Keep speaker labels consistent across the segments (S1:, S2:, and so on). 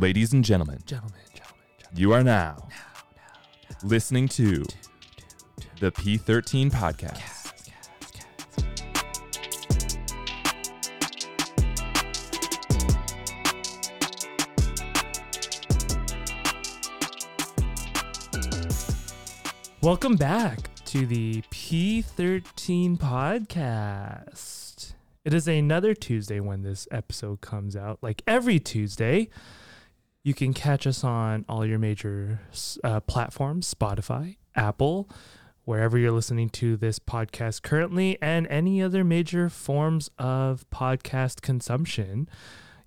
S1: Ladies and gentlemen,
S2: Gentlemen, gentlemen, gentlemen.
S1: you are now listening to the P13 podcast.
S2: Welcome back to the P13 podcast. It is another Tuesday when this episode comes out. Like every Tuesday, you can catch us on all your major uh, platforms Spotify, Apple, wherever you're listening to this podcast currently, and any other major forms of podcast consumption.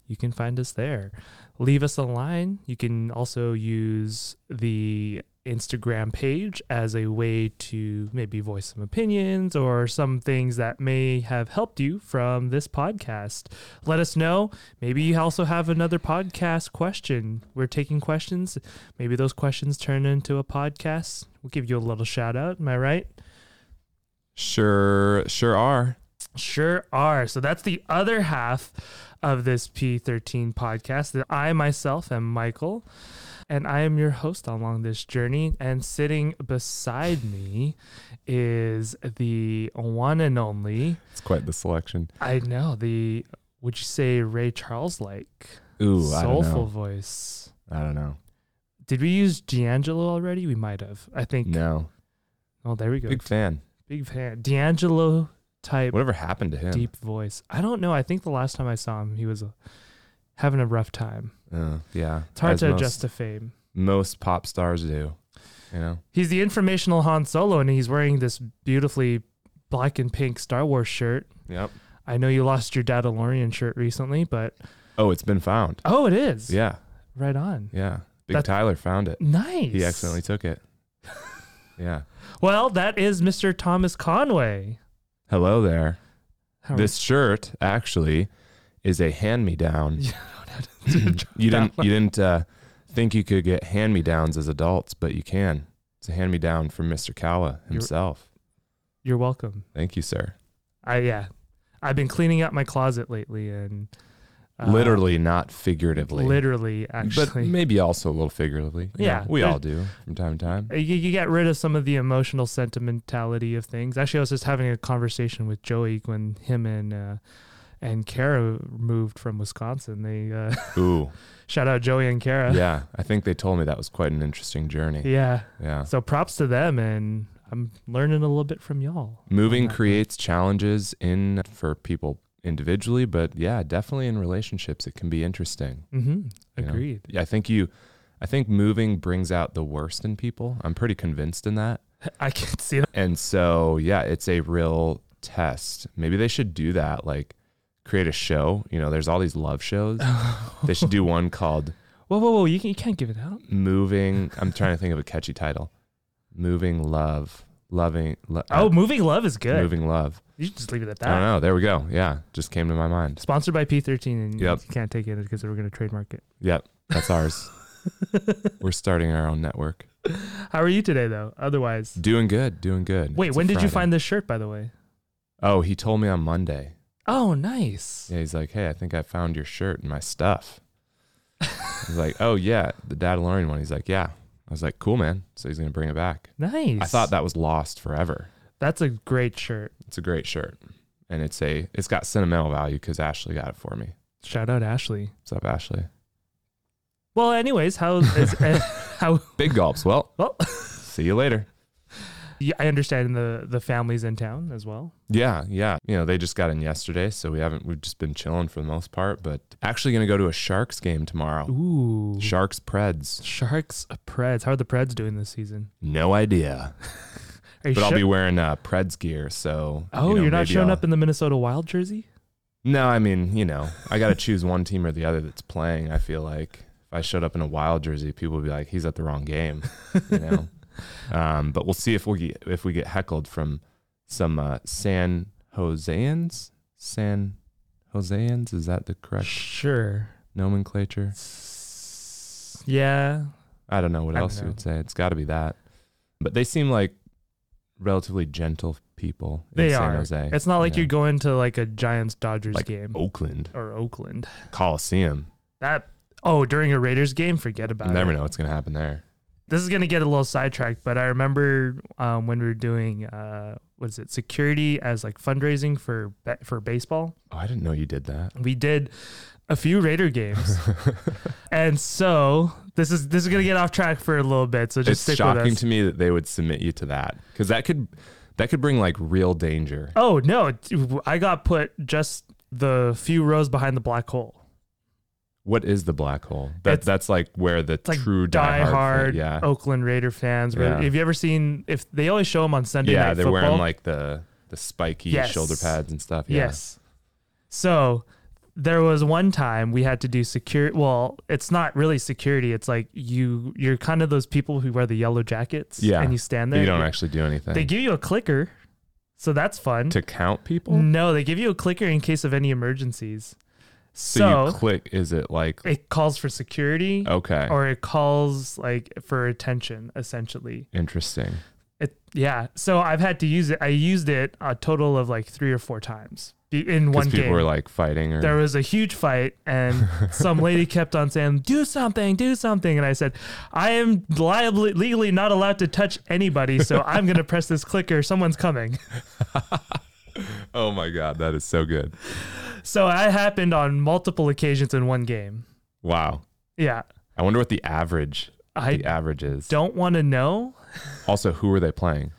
S2: You can find us there. Leave us a line. You can also use the Instagram page as a way to maybe voice some opinions or some things that may have helped you from this podcast. Let us know. Maybe you also have another podcast question. We're taking questions. Maybe those questions turn into a podcast. We'll give you a little shout out. Am I right?
S1: Sure, sure are.
S2: Sure are. So that's the other half of this P13 podcast. That I myself am Michael, and I am your host along this journey. And sitting beside me is the one and only.
S1: It's quite the selection.
S2: I know the. Would you say Ray Charles like
S1: Ooh, I don't
S2: soulful voice?
S1: I don't know.
S2: Did we use D'Angelo already? We might have. I think.
S1: No,
S2: Oh, there we go.
S1: big fan.
S2: Big fan. D'Angelo type
S1: Whatever happened to him?
S2: deep voice. I don't know. I think the last time I saw him, he was uh, having a rough time.
S1: Uh, yeah,
S2: It's hard to
S1: most,
S2: adjust to fame.
S1: Most pop stars do. You know.
S2: He's the informational Han Solo, and he's wearing this beautifully black and pink Star Wars shirt.
S1: Yep.
S2: I know you lost your Dadalorian shirt recently, but
S1: Oh, it's been found.
S2: oh, it is.
S1: Yeah,
S2: Right on.
S1: yeah. Big
S2: That-
S1: Tyler found it.
S2: Nice.
S1: He accidentally took it. Yeah.
S2: Well, that is Mr. Thomas Conway.
S1: Hello there.
S2: How-
S1: This shirt actually is a hand-me-down.
S2: You don't drop
S1: you didn't you didn't uh, think you could get hand-me-downs as adults, but you can. It's a hand-me-down from Mr. Kawa himself.
S2: You're welcome.
S1: Thank you, sir.
S2: I yeah. I've been cleaning up my closet lately, and uh,
S1: Literally, not figuratively.
S2: literally, actually, but
S1: maybe also a little figuratively.
S2: Yeah,
S1: know, we all do from time to time.
S2: Uh, you, you get rid of some of the emotional sentimentality of things. Actually, I was just having a conversation with Joey when him and uh, and Kara moved from Wisconsin. They uh,
S1: Ooh,
S2: shout out Joey and Kara.
S1: yeah. I think they told me that was quite an interesting journey.
S2: Yeah.
S1: Yeah.
S2: So props to them, and I'm learning a little bit from y'all.
S1: Moving creates challenges in for people individually, but yeah, definitely in relationships it can be interesting.
S2: Mm-hmm.
S1: you know?
S2: Agreed.
S1: Yeah, I think you I think moving brings out the worst in people. I'm pretty convinced in that.
S2: I can see that.
S1: And so, yeah, it's a real test. Maybe they should do that like create a show, you know, there's all these love shows. they should do one called
S2: Whoa, whoa, whoa! You, can, you can't give it out.
S1: Moving I'm trying to think of a catchy title. Moving love, loving lo-
S2: Oh,
S1: uh,
S2: moving love is good.
S1: moving love.
S2: You should just leave it at that.
S1: I don't know. There we go. Yeah, just came to my mind.
S2: Sponsored by P13, and
S1: Yep.
S2: you can't take it because we're going to trademark it.
S1: Yep, that's ours. We're starting our own network.
S2: How are you today, though? Otherwise,
S1: Doing good, doing good.
S2: wait.
S1: It's
S2: when did you find this shirt, by the way?
S1: Oh, he told me on Monday.
S2: Oh, nice.
S1: Yeah, he's like, "Hey, I think I found your shirt and my stuff." I was like, "Oh yeah, the Dadalorian one." He's like, "Yeah." I was like, "Cool, man." So he's gonna bring it back.
S2: Nice.
S1: I thought that was lost forever.
S2: that's a great shirt.
S1: It's a great shirt, and it's a it's got sentimental value because Ashley got it for me.
S2: Shout out Ashley.
S1: What's up, Ashley?
S2: Well, anyways, how is uh, how?
S1: Big gulps. Well,
S2: Well,
S1: see you later.
S2: Yeah, I understand the the families in town as well.
S1: Yeah, yeah. You know, they just got in yesterday, so we haven't. We've just been chilling for the most part. But actually, gonna go to a Sharks game tomorrow.
S2: Ooh,
S1: Sharks Preds.
S2: Sharks Preds. How are the Preds doing this season?
S1: No idea.
S2: Are
S1: But I'll be wearing uh, Preds gear, so.
S2: Oh,
S1: you know,
S2: you're not showing
S1: I'll-
S2: up in the Minnesota Wild jersey?
S1: No, I mean, you know, I got to choose one team or the other that's playing. I feel like if I showed up in a Wild jersey, people would be like, "He's at the wrong game," you know. um, but we'll see if we get, if we get heckled from some uh, San Joseans. San Joseans is that the correct
S2: Sure.
S1: nomenclature?
S2: Yeah.
S1: I don't know what
S2: I
S1: else you would say. It's got to be that. But they seem like relatively gentle people in
S2: They
S1: San
S2: are.
S1: Jose.
S2: It's not like you're going to like a Giants Dodgers
S1: Like
S2: game
S1: Oakland
S2: or Oakland.
S1: Coliseum.
S2: That Oh, during a Raiders game, forget about
S1: You
S2: it.
S1: never know what's gonna happen there.
S2: This is gonna get a little sidetracked, but I remember um, when we were doing uh, what is it, security as like fundraising for for baseball.
S1: Oh, I didn't know you did that.
S2: We did a few Raider games, and so this is this is gonna get off track for a little bit. So just
S1: it's
S2: stick with
S1: shocking
S2: us.
S1: to me that they would submit you to that because that could that could bring like real danger.
S2: Oh no, I got put just the few rows behind the black hole.
S1: What is the black hole? That
S2: It's-
S1: that's like where the
S2: It's like
S1: true
S2: die
S1: diehard,
S2: hard
S1: yeah,
S2: Oakland Raider fans.
S1: Yeah.
S2: Have you ever seen if they always show them on Sunday
S1: yeah.
S2: night
S1: They're
S2: football?
S1: wearing like the the spiky
S2: Yes.
S1: shoulder pads and stuff. Yeah.
S2: Yes. So there was one time we had to do security. Well, it's not really security. It's like you you're kind of those people who wear the yellow jackets.
S1: Yeah.
S2: And you stand there.
S1: you don't actually do anything
S2: They give you a clicker, so that's fun.
S1: to count people.
S2: no, they give you a clicker in case of any emergencies.
S1: So,
S2: So,
S1: you click. Is it like
S2: it calls for security,
S1: okay?
S2: or it calls like for attention, essentially.
S1: Interesting.
S2: It yeah. So I've had to use it. I used it a total of like three or four times be- in one
S1: people
S2: game.
S1: were like fighting or
S2: there was a huge fight and some lady kept on saying do something do something and i said i am liably, legally not allowed to touch anybody so i'm going to press this clicker someone's coming
S1: oh my god, that is so good.
S2: so I happened on multiple occasions in one game
S1: Wow.
S2: yeah
S1: I wonder what the average
S2: i
S1: the average is.
S2: don't want to know
S1: Also, who are they playing?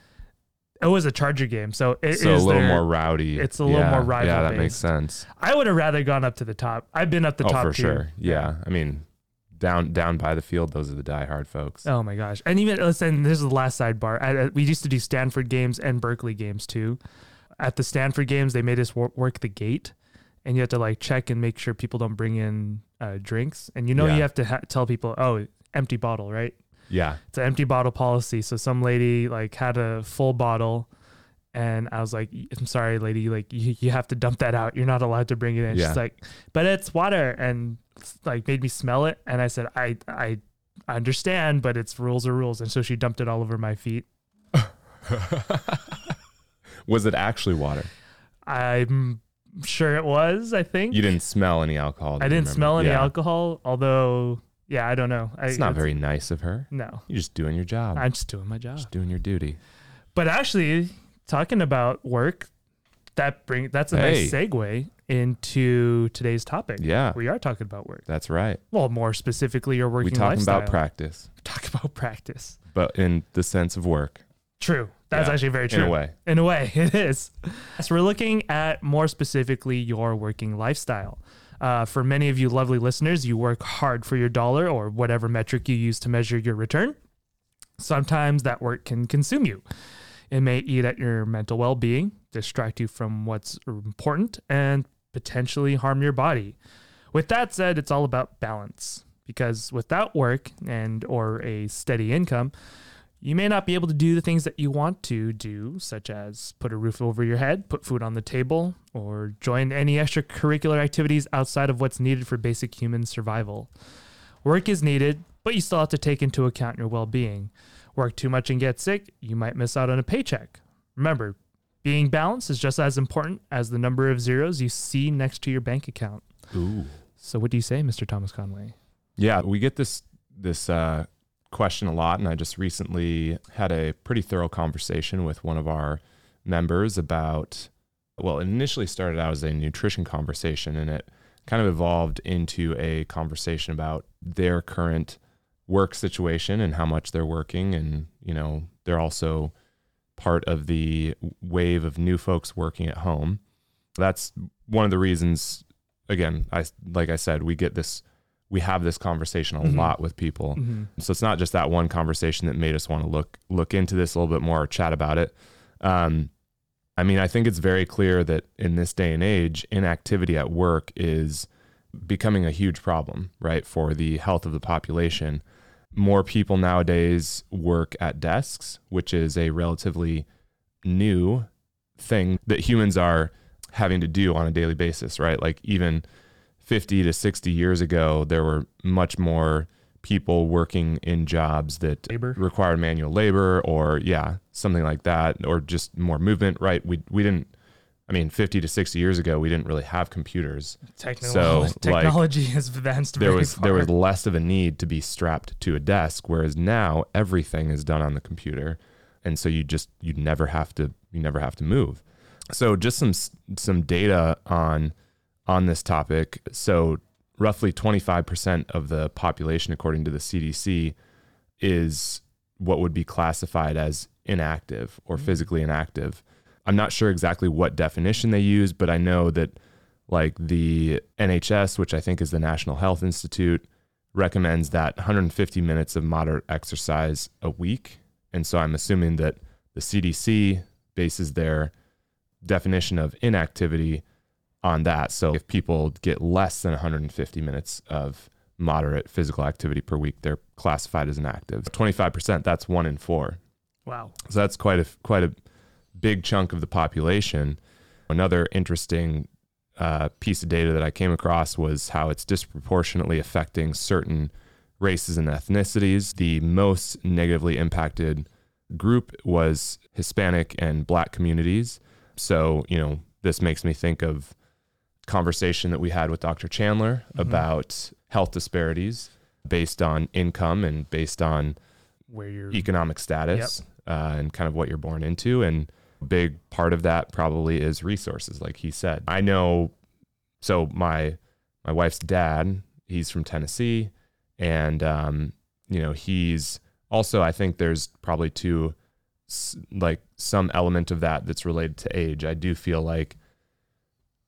S2: it was a charger game so it is
S1: so a little
S2: their-
S1: more rowdy.
S2: it's a little
S1: more
S2: more
S1: Yeah, that makes sense.
S2: i would have rather gone up to the top i've been up the
S1: oh,
S2: top
S1: for
S2: tier.
S1: sure. Yeah. I mean, down down by the field, those are the diehard folks.
S2: Oh my gosh! And even listen, this is the last sidebar. I- we used to do Stanford games and Berkeley games too. At the Stanford games, they made us wor- work the gate, and you have to like check and make sure people don't bring in uh, drinks. And you know
S1: Yeah.
S2: you have to ha- tell people, oh, empty bottle, right?
S1: Yeah.
S2: It's an empty bottle policy. So some lady like had a full bottle, and I was like, I'm sorry, lady, like you, you have to dump that out. You're not allowed to bring it in.
S1: Yeah.
S2: She's like, but it's water, and like made me smell it. And I said, I I understand, but it's rules are rules. And so she dumped it all over my feet.
S1: Was it actually water?
S2: I'm sure it was. I think
S1: You didn't smell any alcohol. do
S2: I
S1: you
S2: didn't
S1: remember?
S2: smell any
S1: Yeah.
S2: alcohol, although yeah, I don't know. I,
S1: It's not very nice of her.
S2: No,
S1: You're just doing your job.
S2: I'm just doing my job.
S1: just doing your duty.
S2: But actually, talking about work, that bring that's a
S1: Hey.
S2: nice segue into today's topic.
S1: Yeah.
S2: We are talking about work.
S1: That's right.
S2: Well, more specifically, your working
S1: We talking
S2: lifestyle.
S1: about practice,
S2: Talk about practice.
S1: but in the sense of work,
S2: True. That's
S1: Yeah,
S2: actually very true.
S1: in a way.
S2: In a way, it is. So we're looking at more specifically your working lifestyle. Uh, for many of you lovely listeners, you work hard for your dollar or whatever metric you use to measure your return. Sometimes that work can consume you. It may eat at your mental well being, distract you from what's important, and potentially harm your body. With that said, it's all about balance because without work and or a steady income, you may not be able to do the things that you want to do, such as put a roof over your head, put food on the table, or join any extracurricular activities outside of what's needed for basic human survival. Work is needed, but you still have to take into account your well being. Work too much and get sick, you might miss out on a paycheck. Remember, being balanced is just as important as the number of zeros you see next to your bank account.
S1: Ooh.
S2: So, what do you say, Mr. Thomas Conway?
S1: Yeah, we get this this uh, question a lot, and I just recently had a pretty thorough conversation with one of our members about. Well, it initially started out as a nutrition conversation, and it kind of evolved into a conversation about their current work situation and how much they're working, and you know they're also part of the wave of new folks working at home. That's one of the reasons. Again, I like I said, we get this we have this conversation a
S2: Mhm.
S1: lot with people.
S2: Mm-hmm.
S1: So it's not just that one conversation that made us want to look look into this a little bit more, or chat about it. Um, I mean, I think it's very clear that in this day and age, inactivity at work is becoming a huge problem, right, for the health of the population. More people nowadays work at desks, which is a relatively new thing that humans are having to do on a daily basis, right? Like even 50 to 60 years ago, there were much more people working in jobs that
S2: Labor.
S1: required manual labor or yeah, something like that or just more movement, right? We we didn't I mean, 50 to 60 years ago, we didn't really have computers.
S2: Techno-
S1: So, like,
S2: technology has advanced
S1: There
S2: very
S1: was
S2: far.
S1: there was less of a need to be strapped to a desk, whereas now everything is done on the computer, and so you just you never have to you never have to move. So just some some data on on this topic. So roughly 25% of the population, according to the CDC, is what would be classified as inactive or
S2: Mm.
S1: physically inactive. I'm not sure exactly what definition they use, but I know that like the NHS, which I think is the National Health Institute, recommends that 150 minutes of moderate exercise a week. And so I'm assuming that the CDC bases their definition of inactivity on that. So if people get less than 150 minutes of moderate physical activity per week, they're classified as inactive. 25%, that's one in four.
S2: wow.
S1: So that's quite a quite a big chunk of the population. Another interesting uh, piece of data that I came across was how it's disproportionately affecting certain races and ethnicities. The most negatively impacted group was Hispanic and Black communities. So you know this makes me think of conversation that we had with Dr. Chandler
S2: Mhm.
S1: about health disparities based on income and based on
S2: Where you're
S1: economic status uh, and kind of what you're born into. And a big part of that probably is resources, like he said. I know. So my my wife's dad, he's from Tennessee, and um, you know he's also. I think there's probably two, like some element of that that's related to age. I do feel like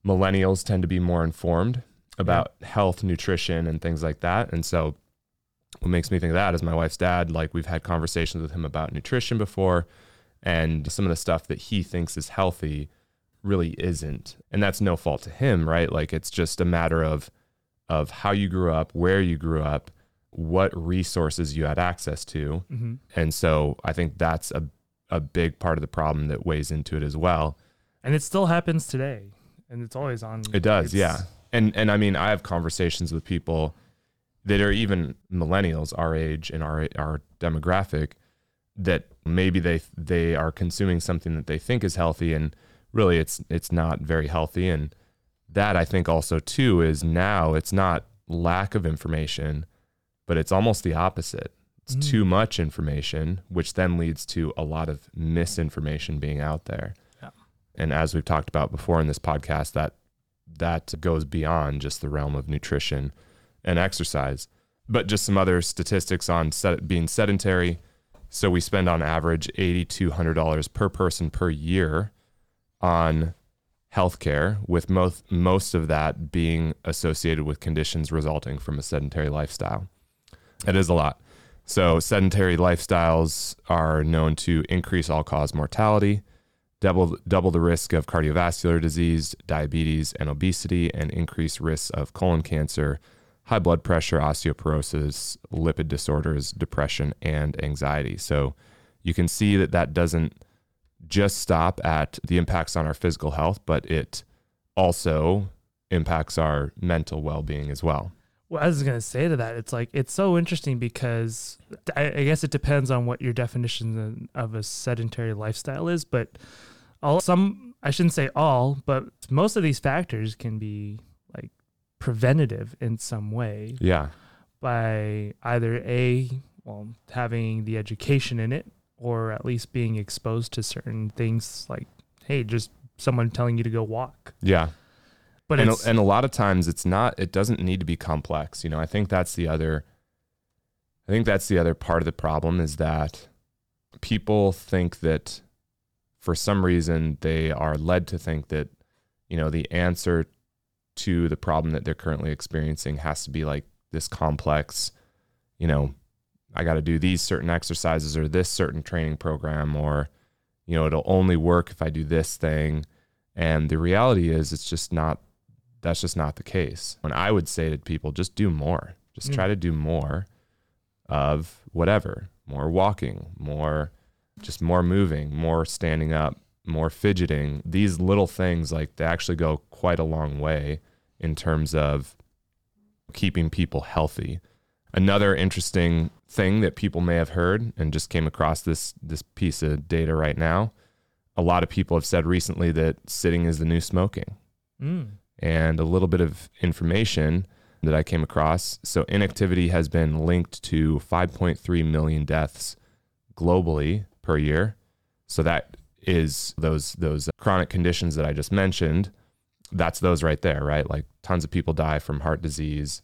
S1: millennials tend to be more informed about health, nutrition, and things like that, and so what makes me think of that is my wife's dad. Like we've had conversations with him about nutrition before, and some of the stuff that he thinks is healthy really isn't, and that's no fault to him, right? Like it's just a matter of of how you grew up, where you grew up, what resources you had access to,
S2: hmm
S1: and so I think that's a a big part of the problem that weighs into it as well.
S2: and it still happens today, and it's always on.
S1: It does, yeah. And and I mean, I have conversations with people that are even millennials, our age and our our demographic, that maybe they they are consuming something that they think is healthy, and really it's it's not very healthy. And that I think also too is now it's not lack of information, but it's almost the opposite. It's
S2: Mm.
S1: too much information, which then leads to a lot of misinformation being out there. And as we've talked about before in this podcast, that that goes beyond just the realm of nutrition and exercise. But just some other statistics on set, being sedentary. So we spend on average $8,200 per person per year on healthcare, with most most of that being associated with conditions resulting from a sedentary lifestyle. It is a lot. So sedentary lifestyles are known to increase all-cause mortality, double double the risk of cardiovascular disease, diabetes, and obesity, and increased risks of colon cancer, high blood pressure, osteoporosis, lipid disorders, depression, and anxiety. So you can see that that doesn't just stop at the impacts on our physical health, but it also impacts our mental well-being as well.
S2: Well, I was gonna say to that, it's like it's so interesting because I, I guess it depends on what your definition of a sedentary lifestyle is, but all some I shouldn't say all, but most of these factors can be like preventative in some way
S1: Yeah.
S2: by either a well having the education in it or at least being exposed to certain things like hey just someone telling you to go walk
S1: Yeah.
S2: But
S1: and, a, and a lot of times it's not it doesn't need to be complex you know i think that's the other i think that's the other part of the problem is that people think that for some reason they are led to think that you know the answer to the problem that they're currently experiencing has to be like this complex you know i got to do these certain exercises or this certain training program or you know it'll only work if i do this thing. And the reality is it's just not that's just not the case. When I would say to people, just do more. Just
S2: Mm.
S1: try to do more of whatever. More walking, more just more moving, more standing up, more fidgeting. These little things like they actually go quite a long way in terms of keeping people healthy. Another interesting thing that people may have heard and just came across this this piece of data right now a lot of people have said recently that sitting is the new smoking.
S2: Mm.
S1: And a little bit of information that I came across. So, inactivity has been linked to 5.3 million deaths globally per year. So, that is those those chronic conditions that I just mentioned. That's those right there, right? Like tons of people die from heart disease,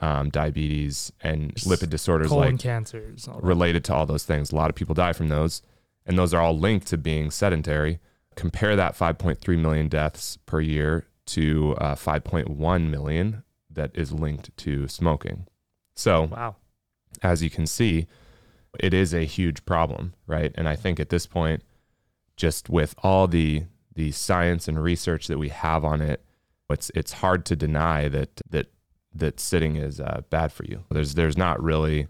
S1: um, diabetes, and lipid disorders
S2: Colon
S1: like
S2: cancers.
S1: related to all those things. A lot of people die from those, and those are all linked to being sedentary. Compare that 5.3 million deaths per year to uh, 5.1 million that is linked to smoking. So,
S2: Wow.
S1: as you can see, it is a huge problem, right? And I think at this point, just with all the the science and research that we have on it, it's it's hard to deny that that that sitting is uh, bad for you. There's there's not really,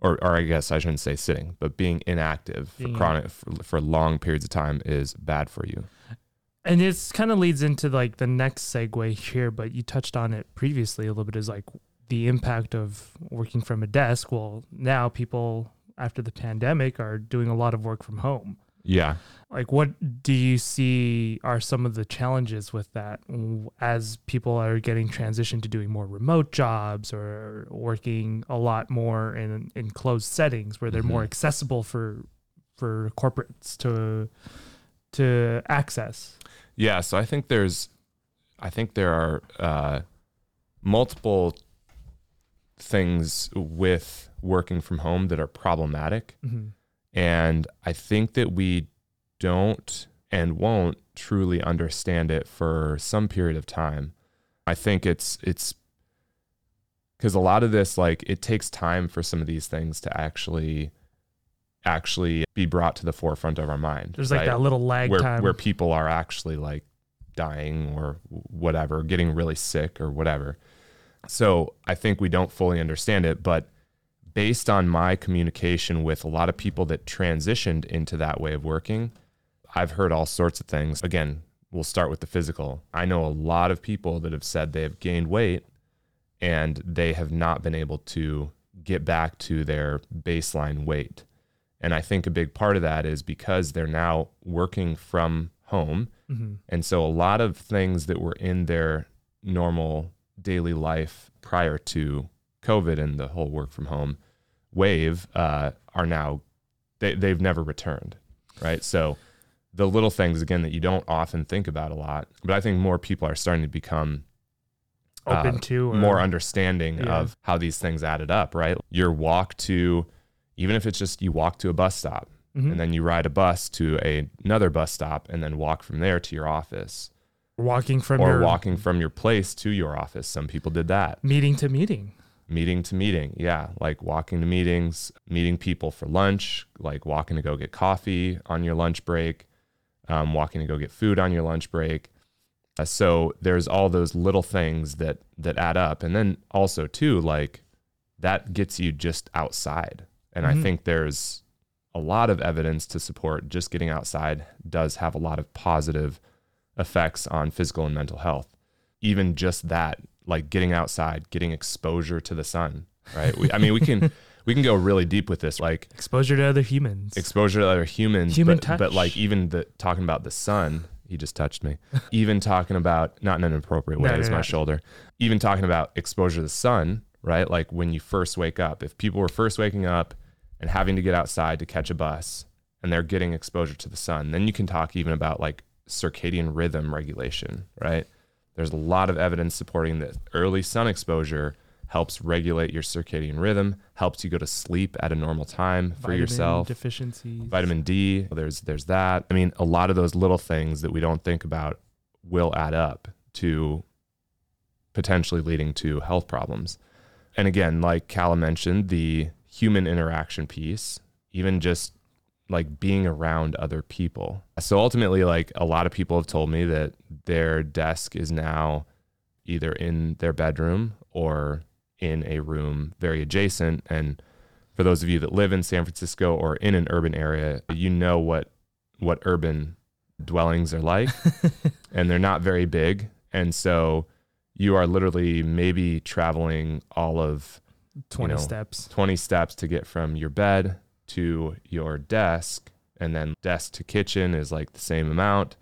S1: or or I guess I shouldn't say sitting, but being inactive
S2: Being-
S1: for chronic for, for long periods of time is bad for you.
S2: And this kind of leads into like the next segue here, but you touched on it previously a little bit is like the impact of working from a desk. Well, now people after the pandemic are doing a lot of work from home.
S1: Yeah.
S2: Like, what do you see are some of the challenges with that as people are getting transitioned to doing more remote jobs or working a lot more in in closed settings where they're more
S1: Mhm.
S2: accessible for for corporates to to access?
S1: Yeah, so I think there's, I think there are uh, multiple things with working from home that are problematic,
S2: Mm-hmm.
S1: and I think that we don't and won't truly understand it for some period of time. I think it's it's because a lot of this like it takes time for some of these things to actually actually be brought to the forefront of our mind.
S2: There's like
S1: right?
S2: that little lag
S1: where
S2: time.
S1: where people are actually like dying or whatever, getting really sick or whatever. So I think we don't fully understand it, but based on my communication with a lot of people that transitioned into that way of working, I've heard all sorts of things. Again, we'll start with the physical. I know a lot of people that have said they have gained weight and they have not been able to get back to their baseline weight. And I think a big part of that is because they're now working from home.
S2: Mhm.
S1: And so a lot of things that were in their normal daily life prior to COVID and the whole work from home wave uh, are now, they, they've never returned. Right. So the little things, again, that you don't often think about a lot, but I think more people are starting to become
S2: open
S1: uh,
S2: to or,
S1: more understanding
S2: Yeah.
S1: of how these things added up, right? Your walk to, even if it's just you walk to a bus stop
S2: Mhm.
S1: and then you ride a bus to a, another bus stop and then walk from there to your office
S2: walking from
S1: or
S2: your
S1: walking from your place to your office. Some people did that.
S2: meeting to meeting.
S1: Meeting to meeting. Yeah. Like walking to meetings, meeting people for lunch, like walking to go get coffee on your lunch break, um, walking to go get food on your lunch break. Uh, so there's all those little things that that add up, and then also too like that gets you just outside. And I
S2: Mhm.
S1: think there's a lot of evidence to support just getting outside does have a lot of positive effects on physical and mental health. Even just that, like getting outside, getting exposure to the sun, right? We, I mean, we can we can go really deep with this, like
S2: Exposure to other humans.
S1: exposure to other humans,
S2: Human
S1: but, but like even the talking about the sun, he just touched me. even talking about not in an appropriate way,
S2: No,
S1: was
S2: no,
S1: my
S2: no.
S1: shoulder. Even talking about exposure to the sun, right? Like when you first wake up. If people were first waking up and having to get outside to catch a bus and they're getting exposure to the sun, then you can talk even about like circadian rhythm regulation, right? There's a lot of evidence supporting that early sun exposure helps regulate your circadian rhythm, helps you go to sleep at a normal time for
S2: Vitamin
S1: yourself
S2: deficiencies.
S1: vitamin D. There's there's that. I mean, a lot of those little things that we don't think about will add up to potentially leading to health problems. And again, like Callum mentioned, the human interaction piece, even just like being around other people. So ultimately, like a lot of people have told me that their desk is now either in their bedroom or in a room very adjacent. And for those of you that live in San Francisco or in an urban area, you know what what urban dwellings are like, and they're not very big. And so you are literally maybe traveling all of
S2: 20
S1: know,
S2: steps.
S1: 20 steps to get from your bed to your desk And then desk to kitchen is like the same amount.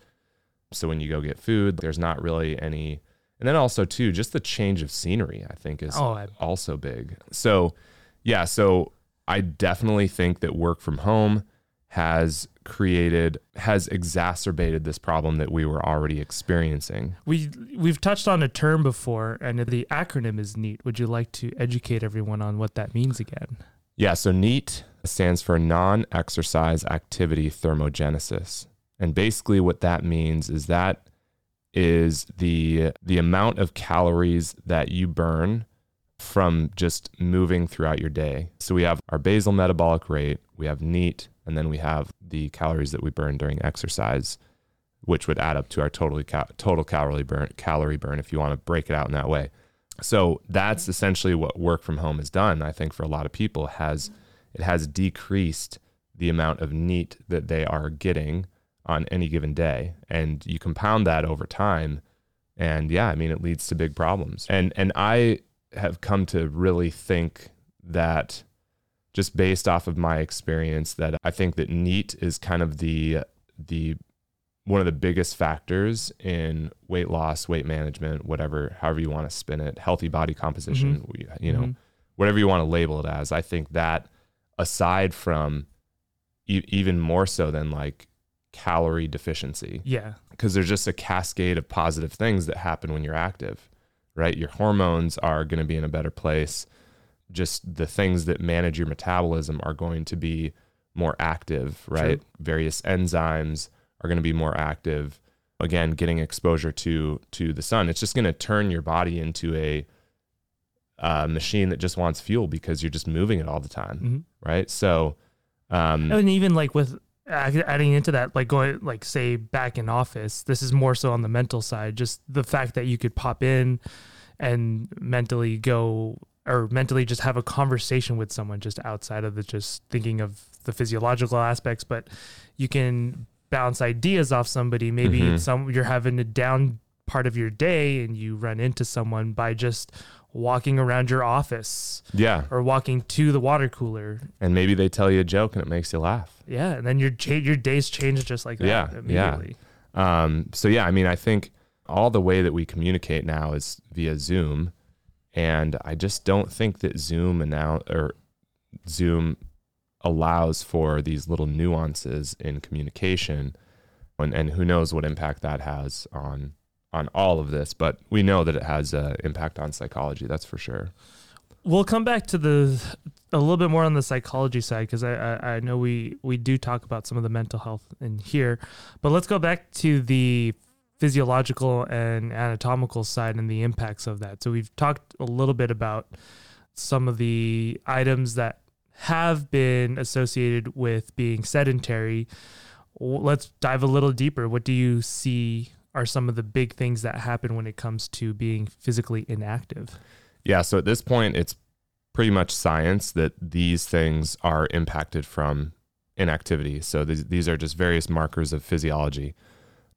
S1: So when you go get food, there's not really any. And then also, too, just the change of scenery, I think, is
S2: Oh, I,
S1: also big. So, yeah, so I definitely think that work from home has created has exacerbated this problem that we were already experiencing.
S2: we we've touched on a term before, and the acronym is NEAT. Would you like to educate everyone on what that means again?
S1: Yeah, so NEAT stands for non-exercise activity thermogenesis. And basically what that means is that is the the amount of calories that you burn from just moving throughout your day. So we have our basal metabolic rate, we have NEAT, and then we have the calories that we burn during exercise, which would add up to our totally ca- total calorie burn calorie burn if you want to break it out in that way. So that's essentially what work from home has done. I think for a lot of people has it has decreased the amount of NEAT that they are getting on any given day, and you compound that over time, and yeah, I mean it leads to big problems. And and I have come to really think that just based off of my experience that I think that NEAT is kind of the the one of the biggest factors in weight loss, weight management, whatever, however you want to spin it, healthy body composition, we- you know,
S2: Mhm.
S1: whatever you want to label it as. I think that aside from e- even more so than like calorie deficiency,
S2: Yeah.
S1: because there's just a cascade of positive things that happen when you're active, right? Your hormones are going to be in a better place. Just the things that manage your metabolism are going to be more active, right? Various enzymes are going to be more active. Again, getting exposure to to the sun, it's just going to turn your body into a uh, machine that just wants fuel because you're just moving it all the time,
S2: hmm
S1: right? So, um,
S2: And even like with adding into that, like going, like say back in office, this is more so on the mental side. Just the fact that you could pop in and mentally go or mentally just have a conversation with someone just outside of the just thinking of the physiological aspects, but you can bounce ideas off somebody. Maybe
S1: Mhm.
S2: some you're having a down part of your day and you run into someone by just walking around your office
S1: yeah,
S2: or walking to the water cooler.
S1: And maybe they tell you a joke and it makes you laugh.
S2: yeah, and then your your days change just like that
S1: Yeah, yeah. Um, so yeah, I mean, I think all the way that we communicate now is via Zoom, and I just don't think that Zoom and now or Zoom allows for these little nuances in communication, and, and who knows what impact that has on on all of this. But we know that it has an impact on psychology. That's for sure.
S2: We'll come back to the a little bit more on the psychology side because I, I I know we we do talk about some of the mental health in here, but let's go back to the physiological and anatomical side and the impacts of that. So we've talked a little bit about some of the items that have been associated with being sedentary. Let's dive a little deeper. What do you see are some of the big things that happen when it comes to being physically inactive?
S1: Yeah. So at this point, it's pretty much science that these things are impacted from inactivity. So these, these are just various markers of physiology.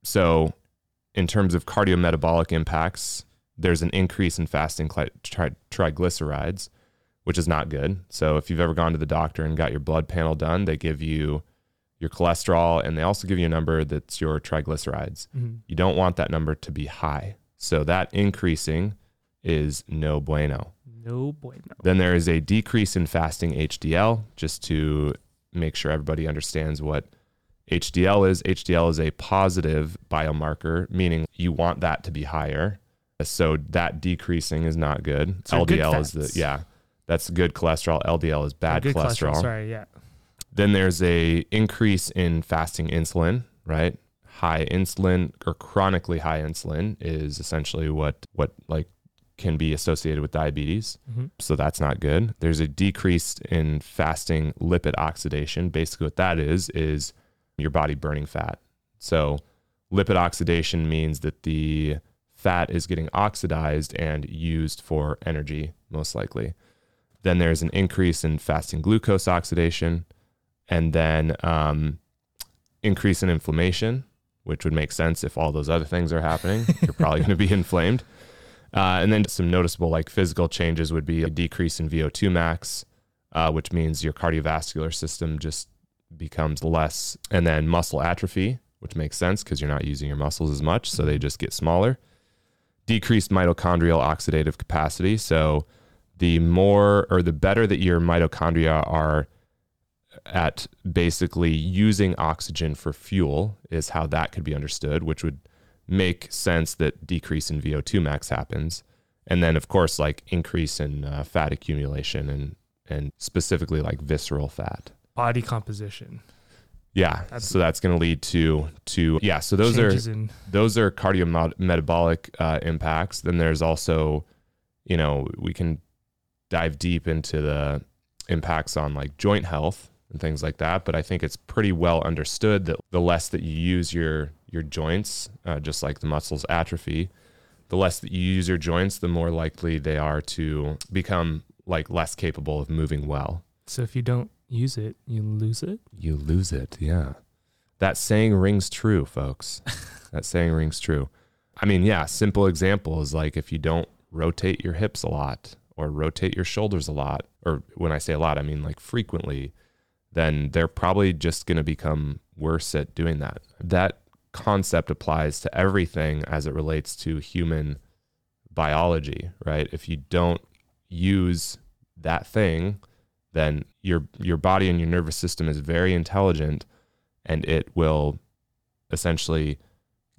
S1: So, in terms of cardiometabolic impacts, there's an increase in fasting cli- tri- triglycerides, which is not good. So, if you've ever gone to the doctor and got your blood panel done, they give you your cholesterol and they also give you a number that's your triglycerides.
S2: Mm-hmm.
S1: You don't want that number to be high. So, that increasing is no bueno.
S2: No bueno.
S1: Then there is a decrease in fasting HDL, just to make sure everybody understands what HDL is. HDL is a positive biomarker, meaning you want that to be higher. So that decreasing is not good.
S2: So good
S1: LDL is the yeah, that's good cholesterol. LDL is bad
S2: Good
S1: cholesterol.
S2: Sorry, yeah.
S1: Then there's a increase in fasting insulin, right? High insulin or chronically high insulin is essentially what what like can be associated with diabetes.
S2: hmm
S1: So that's not good. There's a decrease in fasting lipid oxidation. Basically what that is is your body burning fat. So lipid oxidation means that the fat is getting oxidized and used for energy most likely. Then there's an increase in fasting glucose oxidation and then um, increase in inflammation, which would make sense if all those other things are happening. You're probably going to be inflamed. Uh, and then some noticeable like physical changes would be a decrease in VO2 max, uh, which means your cardiovascular system just becomes less. And then muscle atrophy, which makes sense because you're not using your muscles as much. So they just get smaller. Decreased mitochondrial oxidative capacity. So the more or the better that your mitochondria are at basically using oxygen for fuel is how that could be understood, which would make sense that decrease in VO2 max happens. And then, of course, like increase in uh, fat accumulation and, and specifically like visceral fat.
S2: Body composition.
S1: Yeah.
S2: That's-
S1: so that's going to lead to, to, yeah. So those are,
S2: in
S1: those are cardiometabolic uh, impacts. Then there's also, you know, we can dive deep into the impacts on like joint health and things like that. But I think it's pretty well understood that the less that you use your your joints, uh, just like the muscles atrophy, the less that you use your joints, the more likely they are to become like less capable of moving well.
S2: So if you don't use it, you lose it.
S1: You lose it. Yeah. That saying rings true, folks. that saying rings true. I mean, yeah, simple example is like if you don't rotate your hips a lot or rotate your shoulders a lot, or when I say a lot, I mean like frequently, then they're probably just going to become worse at doing that. That concept applies to everything as it relates to human biology, right? If you don't use that thing, then your your body and your nervous system is very intelligent and it will essentially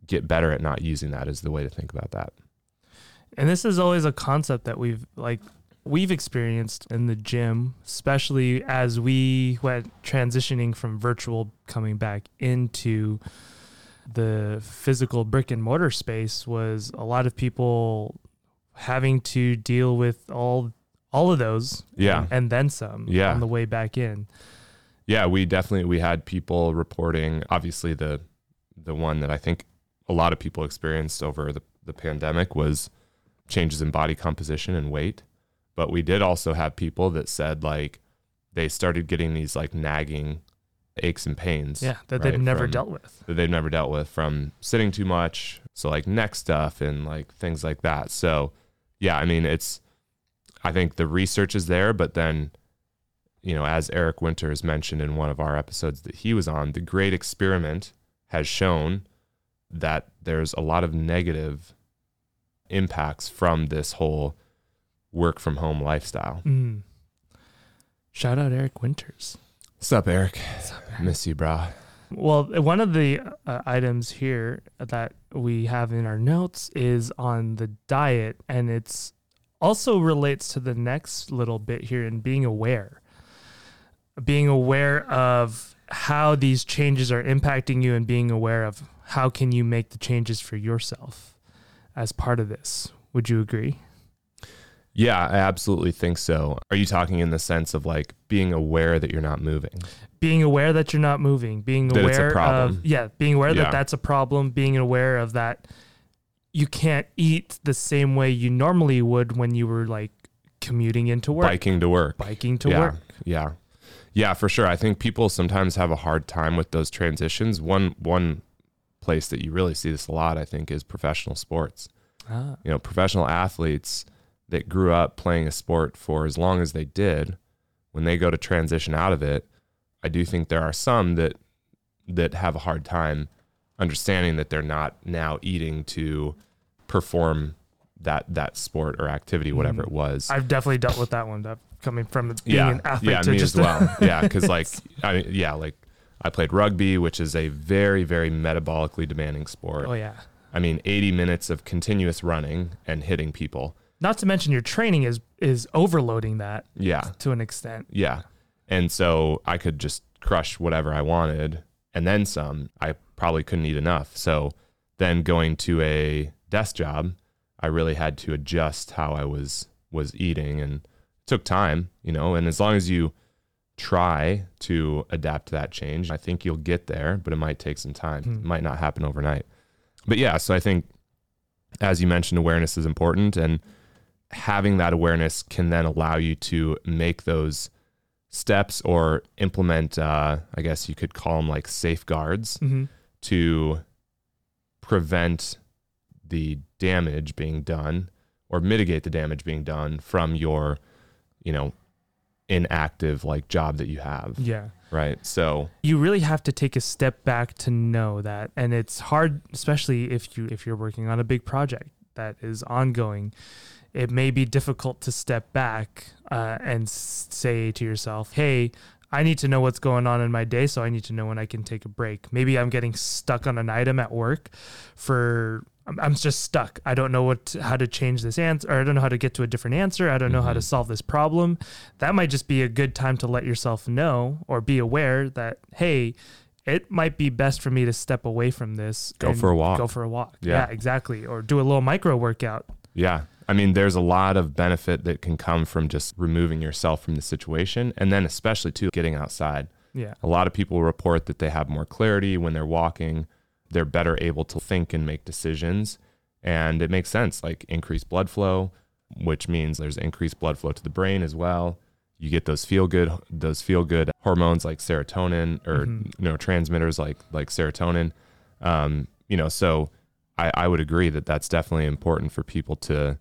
S1: get better at not using that is the way to think about that.
S2: And this is always a concept that we've like we've experienced in the gym, especially as we went transitioning from virtual coming back into the physical brick and mortar space was a lot of people having to deal with all all of those
S1: Yeah.
S2: and, and then some
S1: Yeah.
S2: on the way back in.
S1: Yeah, we definitely we had people reporting obviously the the one that I think a lot of people experienced over the, the pandemic was changes in body composition and weight. But we did also have people that said like they started getting these like nagging aches and pains.
S2: Yeah, that
S1: right,
S2: they've never
S1: from-
S2: dealt with.
S1: that they've never dealt with from sitting too much. So like neck stuff and like things like that. So yeah, I mean it's I think the research is there, but then you know, as Eric Winters mentioned in one of our episodes that he was on, the great experiment has shown that there's a lot of negative impacts from this whole work from home lifestyle.
S2: Mm. Shout out Eric Winters.
S1: What's up, Eric? Miss you, bro.
S2: Well, one of the uh, items here that we have in our notes is on the diet, and it's also relates to the next little bit here in being aware. Being aware of how these changes are impacting you and being aware of how can you make the changes for yourself as part of this. Would you agree?
S1: Yeah, I absolutely think so. Are you talking in the sense of like being aware that you're not moving?
S2: being aware that you're not moving, being
S1: That
S2: aware
S1: problem.
S2: of yeah, being aware
S1: Yeah.
S2: that that's a problem, being aware of that you can't eat the same way you normally would when you were like commuting into work,
S1: Biking to work.
S2: biking to
S1: yeah,
S2: work.
S1: Yeah. Yeah, for sure. I think people sometimes have a hard time with those transitions. One one place that you really see this a lot, I think, is professional sports.
S2: Ah,
S1: You know, professional athletes that grew up playing a sport for as long as they did, when they go to transition out of it, I do think there are some that that have a hard time understanding that they're not now eating to perform that that sport or activity, whatever
S2: Mhm.
S1: it was.
S2: I've definitely dealt with that one. That coming from being
S1: yeah,
S2: an athlete
S1: yeah,
S2: to
S1: me
S2: just
S1: as well. yeah, because like, I mean, yeah, like I played rugby, which is a very, very metabolically demanding sport.
S2: oh yeah.
S1: I mean, 80 minutes of continuous running and hitting people.
S2: Not to mention your training is is overloading that
S1: Yeah,
S2: to an extent.
S1: yeah, and so I could just crush whatever I wanted, and then some. I probably couldn't eat enough. So then going to a desk job, I really had to adjust how I was was eating, and took time, you know. And as long as you try to adapt to that change, I think you'll get there, but it might take some time.
S2: Hmm.
S1: It might not happen overnight. But yeah, so I think as you mentioned, awareness is important, and having that awareness can then allow you to make those steps or implement, uh, I guess you could call them like safeguards
S2: hmm
S1: to prevent the damage being done or mitigate the damage being done from your, you know, inactive like job that you have,
S2: Yeah.
S1: right? So
S2: you really have to take a step back to know that and it's hard especially if you if you're working on a big project that is ongoing it may be difficult to step back uh, and say to yourself hey i need to know what's going on in my day so i need to know when i can take a break maybe i'm getting stuck on an item at work for I'm, just stuck i don't know what how to change this answer or i don't know how to get to a different answer i don't know how to
S1: Mhm.
S2: solve this problem that might just be a good time to let yourself know or be aware that hey it might be best for me to step away from this
S1: Go for a walk.
S2: go for a walk
S1: Yeah.
S2: yeah exactly or do a little micro workout
S1: Yeah. I mean, there's a lot of benefit that can come from just removing yourself from the situation. And then, especially, too, getting outside.
S2: yeah
S1: A lot of people report that they have more clarity when they're walking, they're better able to think and make decisions. And it makes sense, like increased blood flow, which means there's increased blood flow to the brain as well. You get those feel good, those feel good hormones like serotonin or
S2: Mhm.
S1: neurotransmitters like like serotonin. Um, you know, so I, I would agree that that's definitely important for people to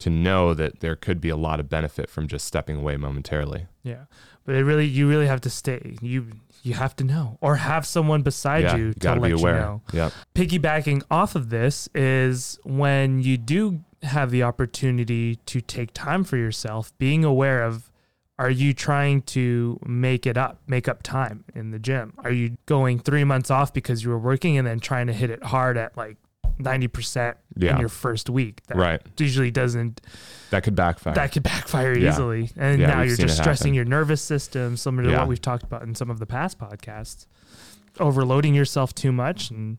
S1: to know that there could be a lot of benefit from just stepping away momentarily.
S2: yeah but it really you really have to stay you you have to know or have someone beside
S1: yeah,
S2: you
S1: you
S2: to
S1: got to
S2: let
S1: be aware.
S2: you know
S1: Yep.
S2: piggybacking off of this is when you do have the opportunity to take time for yourself, being aware of are you trying to make it up, make up time in the gym? Are you going three months off because you were working and then trying to hit it hard at like Mm-hmm. 90%
S1: Yeah.
S2: in your first week? That
S1: Right.
S2: usually doesn't,
S1: That could backfire.
S2: that could backfire
S1: Yeah.
S2: easily. And
S1: Yeah,
S2: now you're just stressing your nervous system, similar to what we've talked about in some of the past podcasts. Overloading yourself too much and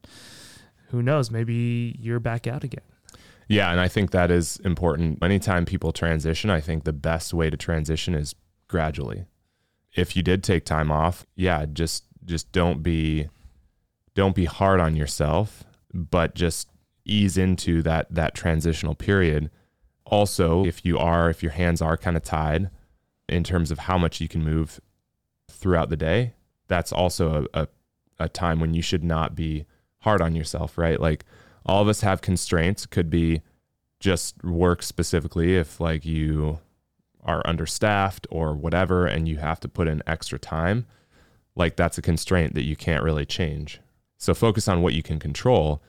S2: who knows, maybe you're back out again.
S1: Yeah, and I think that is important. Anytime people transition, I think the best way to transition is gradually. If you did take time off, yeah, just just don't be don't be hard on yourself, but just ease into that that transitional period. Also, if you are if your hands are kind of tied in terms of how much you can move throughout the day, that's also a, a, a time when you should not be hard on yourself, right? Like all of us have constraints could be just work specifically if like you are understaffed or whatever and you have to put in extra time like that's a constraint that you can't really change so focus on what you can control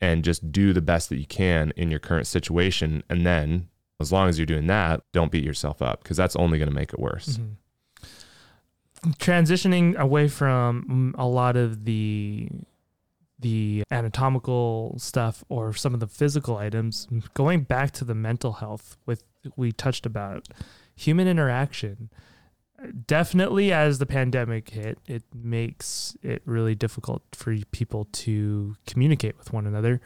S1: and just do the best that you can in your current situation and then as long as you're doing that don't beat yourself up because that's only going to make it worse
S2: Mhm. Transitioning away from mm, a lot of the the anatomical stuff or some of the physical items, going back to the mental health with we touched about human interaction. Definitely as the pandemic hit, it makes it really difficult for people to communicate with one another.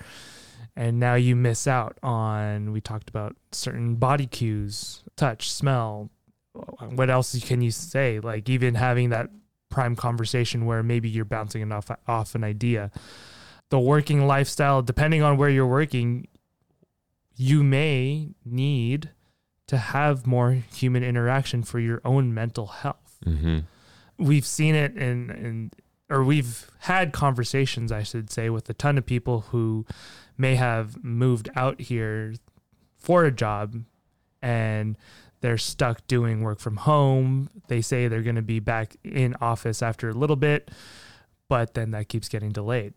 S2: And now you miss out on we talked about certain body cues, touch, smell, what else can you say? Like even having that prime conversation where maybe you're bouncing off off an idea. The working lifestyle, depending on where you're working, you may need to have more human interaction for your own mental health.
S1: mm-hmm.
S2: We've seen it in in or we've had conversations, I should say, with a ton of people who may have moved out here for a job and they're stuck doing work from home. They say they're going to be back in office after a little bit, but then that keeps getting delayed.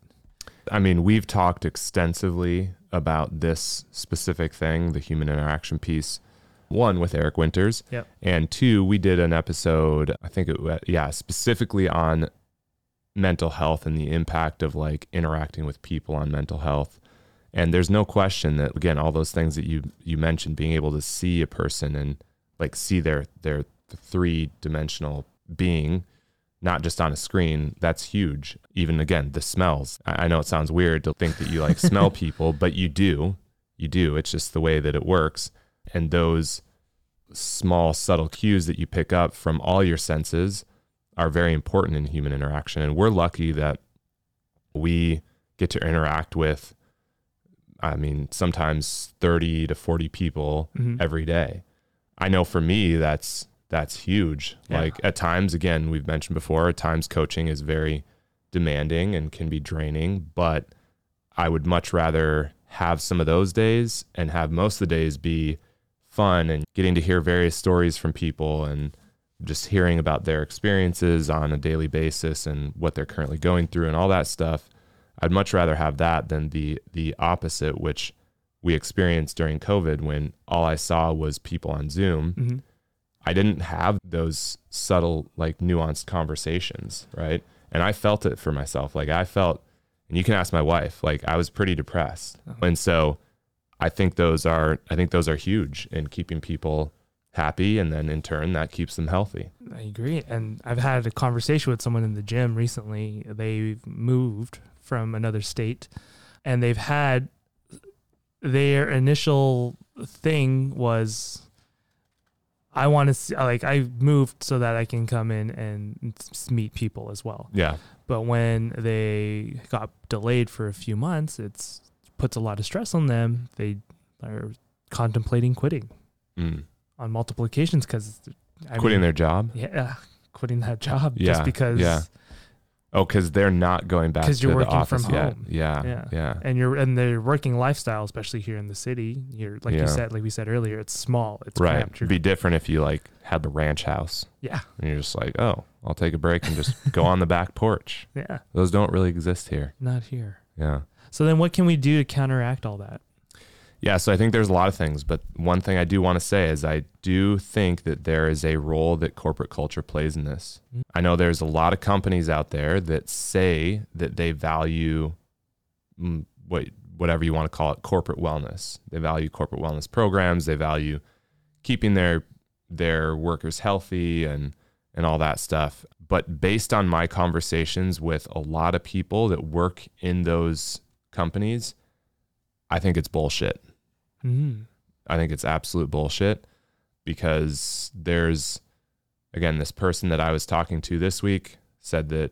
S1: I mean, we've talked extensively about this specific thing, the human interaction piece. One with Eric Winters,
S2: Yep.
S1: and two, we did an episode. I think it, yeah, specifically on mental health and the impact of like interacting with people on mental health. And there's no question that again, all those things that you you mentioned, being able to see a person and like see their their three dimensional being not just on a screen, that's huge. Even again, the smells. I I know it sounds weird to think that you like smell people, but you do. You do. It's just the way that it works. And those small, subtle cues that you pick up from all your senses are very important in human interaction. And we're lucky that we get to interact with, I mean, sometimes 30 to 40 people
S2: Mhm.
S1: every day. I know for me that's that's huge.
S2: Yeah.
S1: Like at times again, we've mentioned before, at times coaching is very demanding and can be draining, but I would much rather have some of those days and have most of the days be fun and getting to hear various stories from people and just hearing about their experiences on a daily basis and what they're currently going through and all that stuff. I'd much rather have that than the the opposite, which we experienced during COVID when all I saw was people on Zoom.
S2: hmm
S1: I didn't have those subtle, like nuanced conversations, right? And I felt it for myself. Like I felt, and you can ask my wife, like I was pretty depressed.
S2: Uh-huh.
S1: And so I think those are, I think those are huge in keeping people happy. And then in turn, that keeps them healthy.
S2: I agree. And I've had a conversation with someone in the gym recently. They've moved from another state and they've had their initial thing was I want to see, like, I moved so that I can come in and meet people as well.
S1: Yeah.
S2: But when they got delayed for a few months, it's puts a lot of stress on them. They are contemplating quitting
S1: Mm.
S2: on multiple occasions because
S1: Quitting their job.
S2: yeah, quitting that job
S1: Yeah,
S2: just because
S1: yeah. Oh, because they're not going back because
S2: you're
S1: the
S2: working from
S1: office yet.
S2: home.
S1: Yeah.
S2: Yeah.
S1: Yeah.
S2: and you're and their working lifestyle, especially here in the city, you're like
S1: Yeah.
S2: you said, like we said earlier, it's small, it's
S1: Right.
S2: cramped.
S1: It'd be different if you like had the ranch house
S2: yeah,
S1: and you're just like, oh, I'll take a break and just go on the back porch.
S2: yeah,
S1: Those don't really exist here.
S2: not here.
S1: Yeah.
S2: So then, what can we do to counteract all that?
S1: Yeah, so I think there's a lot of things, but one thing I do want to say is I do think that there is a role that corporate culture plays in this.
S2: Mm.
S1: I know there's a lot of companies out there that say that they value mm, what whatever you want to call it, corporate wellness. They value corporate wellness programs, they value keeping their their workers healthy and and all that stuff. But based on my conversations with a lot of people that work in those companies, I think it's bullshit.
S2: Mm.
S1: I think it's absolute bullshit because there's again this person that I was talking to this week said that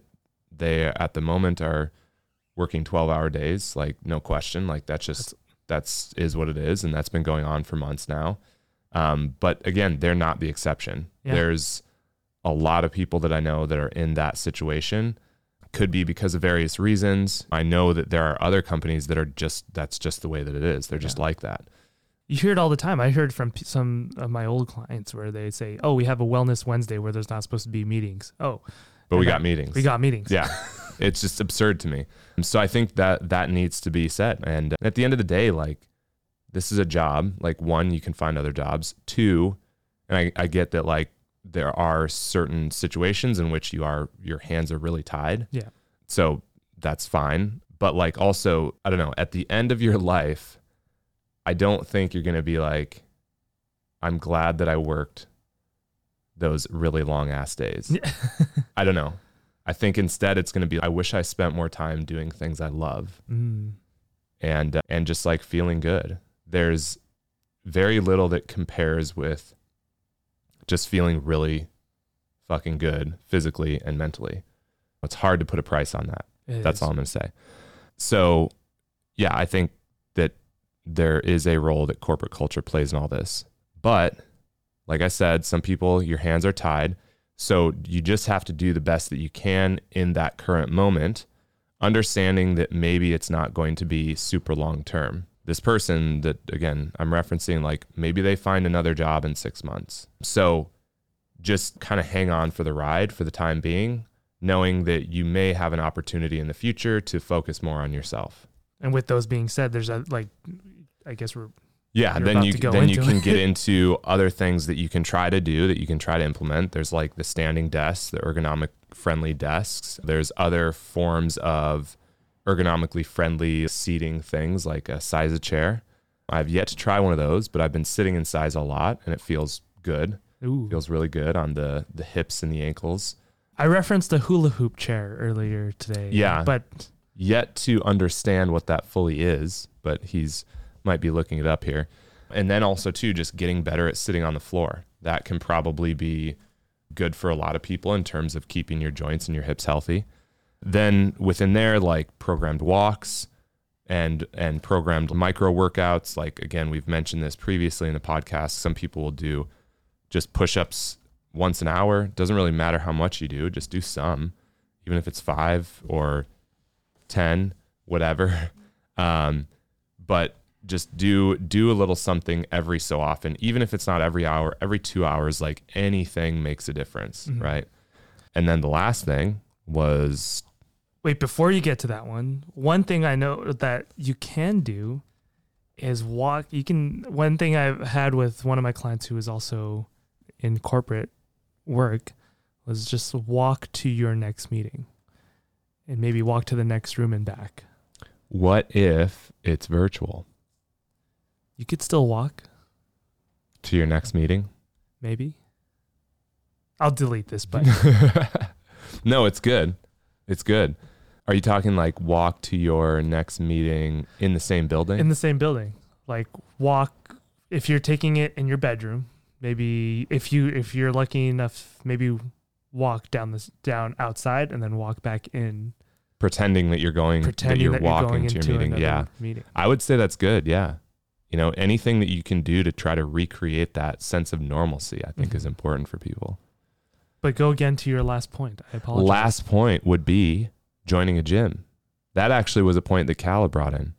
S1: they at the moment are working 12-hour days like no question like that's just that's is what it is and that's been going on for months now um, but again they're not the exception
S2: Yeah.
S1: there's a lot of people that I know that are in that situation could be because of various reasons. I know that there are other companies that are just that's just the way that it is. They're just like that.
S2: You hear it all the time. I heard from some of my old clients where they say, "Oh, we have a Wellness Wednesday where there's not supposed to be meetings." Oh,
S1: but we got
S2: that-
S1: meetings.
S2: we got meetings.
S1: yeah. It's just absurd to me. And so i think that that needs to be said. And at the end of the day like this is a job. Like one you can find other jobs. Two and i, I get that like there are certain situations in which you are your hands are really tied
S2: Yeah.
S1: so that's fine but like also i don't know at the end of your life i don't think you're going to be like i'm glad that i worked those really long ass days I don't know. I think instead it's going to be I wish I spent more time doing things I love
S2: Mm.
S1: and uh, and just like feeling good. There's very little that compares with just feeling really fucking good physically and mentally. It's hard to put a price on that.
S2: It
S1: That's
S2: is.
S1: all I'm going to say. So, yeah, I think that there is a role that corporate culture plays in all this. But like I said, some people, your hands are tied. So you just have to do the best that you can in that current moment, understanding that maybe it's not going to be super long term. This person that, again, I'm referencing, like maybe they find another job in six months. So just kind of hang on for the ride for the time being, knowing that you may have an opportunity in the future to focus more on yourself.
S2: And with those being said, there's a like, I guess we're
S1: Yeah, then you then you can
S2: it.
S1: get into other things that you can try to do that you can try to implement. There's like the standing desks, the ergonomic friendly desks. There's other forms of ergonomically friendly seating things like a seiza chair. I've yet to try one of those, but I've been sitting in seiza a lot and it feels good.
S2: ooh.
S1: feels really good on the the hips and the ankles.
S2: I referenced the hula hoop chair earlier today.
S1: Yeah.
S2: but
S1: Yet to understand what that fully is, but he's might be looking it up here. And then also too just getting better at sitting on the floor. That can probably be good for a lot of people in terms of keeping your joints and your hips healthy. Then within there like programmed walks and and programmed micro workouts like again we've mentioned this previously in the podcast some people will do just push-ups once an hour doesn't really matter how much you do just do some even if it's 5 or 10 whatever um, but just do do a little something every so often, even if it's not every hour, every two hours. Like anything makes a difference,
S2: Mhm.
S1: right? And then the last thing was
S2: Wait, before you get to that one, one thing I know that you can do is walk. You can, one thing I've had with one of my clients who is also in corporate work was just walk to your next meeting and maybe walk to the next room and back.
S1: what if it's virtual
S2: You could still walk,
S1: to your next meeting?
S2: maybe. I'll delete this, but
S1: no, it's good. It's good. Are you talking like walk to your next meeting in the same building?
S2: in the same building. Like walk if you're taking it in your bedroom. Maybe if you if you're lucky enough, maybe walk down this down outside and then walk back in,
S1: pretending that you're going that
S2: pretending
S1: you're
S2: that
S1: walking
S2: you're
S1: to your meeting. Yeah.
S2: meeting.
S1: I would say that's good. Yeah. You know, anything that you can do to try to recreate that sense of normalcy, I think is
S2: Mhm.
S1: important for people.
S2: But go again to your last point. I apologize.
S1: Last point would be joining a gym. That actually was a point that Calla brought in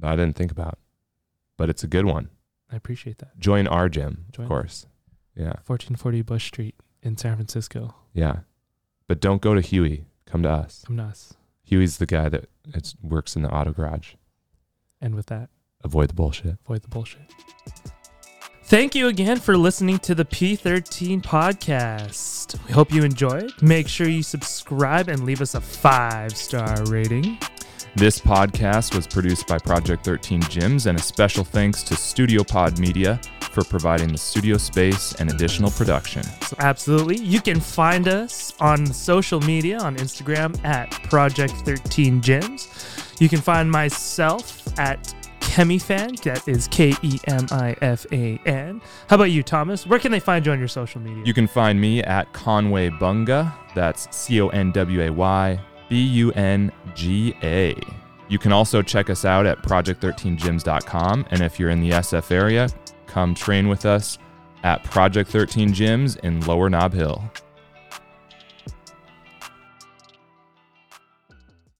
S1: that I didn't think about, but it's a good one.
S2: I appreciate that.
S1: Join our gym,
S2: Join.
S1: of course. Yeah.
S2: 1440 Bush Street in San Francisco.
S1: Yeah. But don't go to Huey. Come to us.
S2: Come to us.
S1: Huey's the guy that it's, works in the auto garage.
S2: And with that,
S1: Avoid the bullshit.
S2: avoid the bullshit. Thank you again for listening to the P13 podcast. We hope you enjoyed. Make sure you subscribe and leave us a five star rating.
S1: This podcast was produced by Project 13 Gyms, and a special thanks to Studio Pod Media for providing the studio space and additional production.
S2: So absolutely. You can find us on social media on Instagram at Project 13 Gyms. You can find myself at Kemifan. That is K E M I F A N. How about you, Thomas? Where can they find you on your social media?
S1: You can find me at Conway Bunga. That's C O N W A Y B U N G A. You can also check us out at project13gyms.com. And if you're in the SF area, come train with us at Project 13 Gyms in Lower Nob Hill.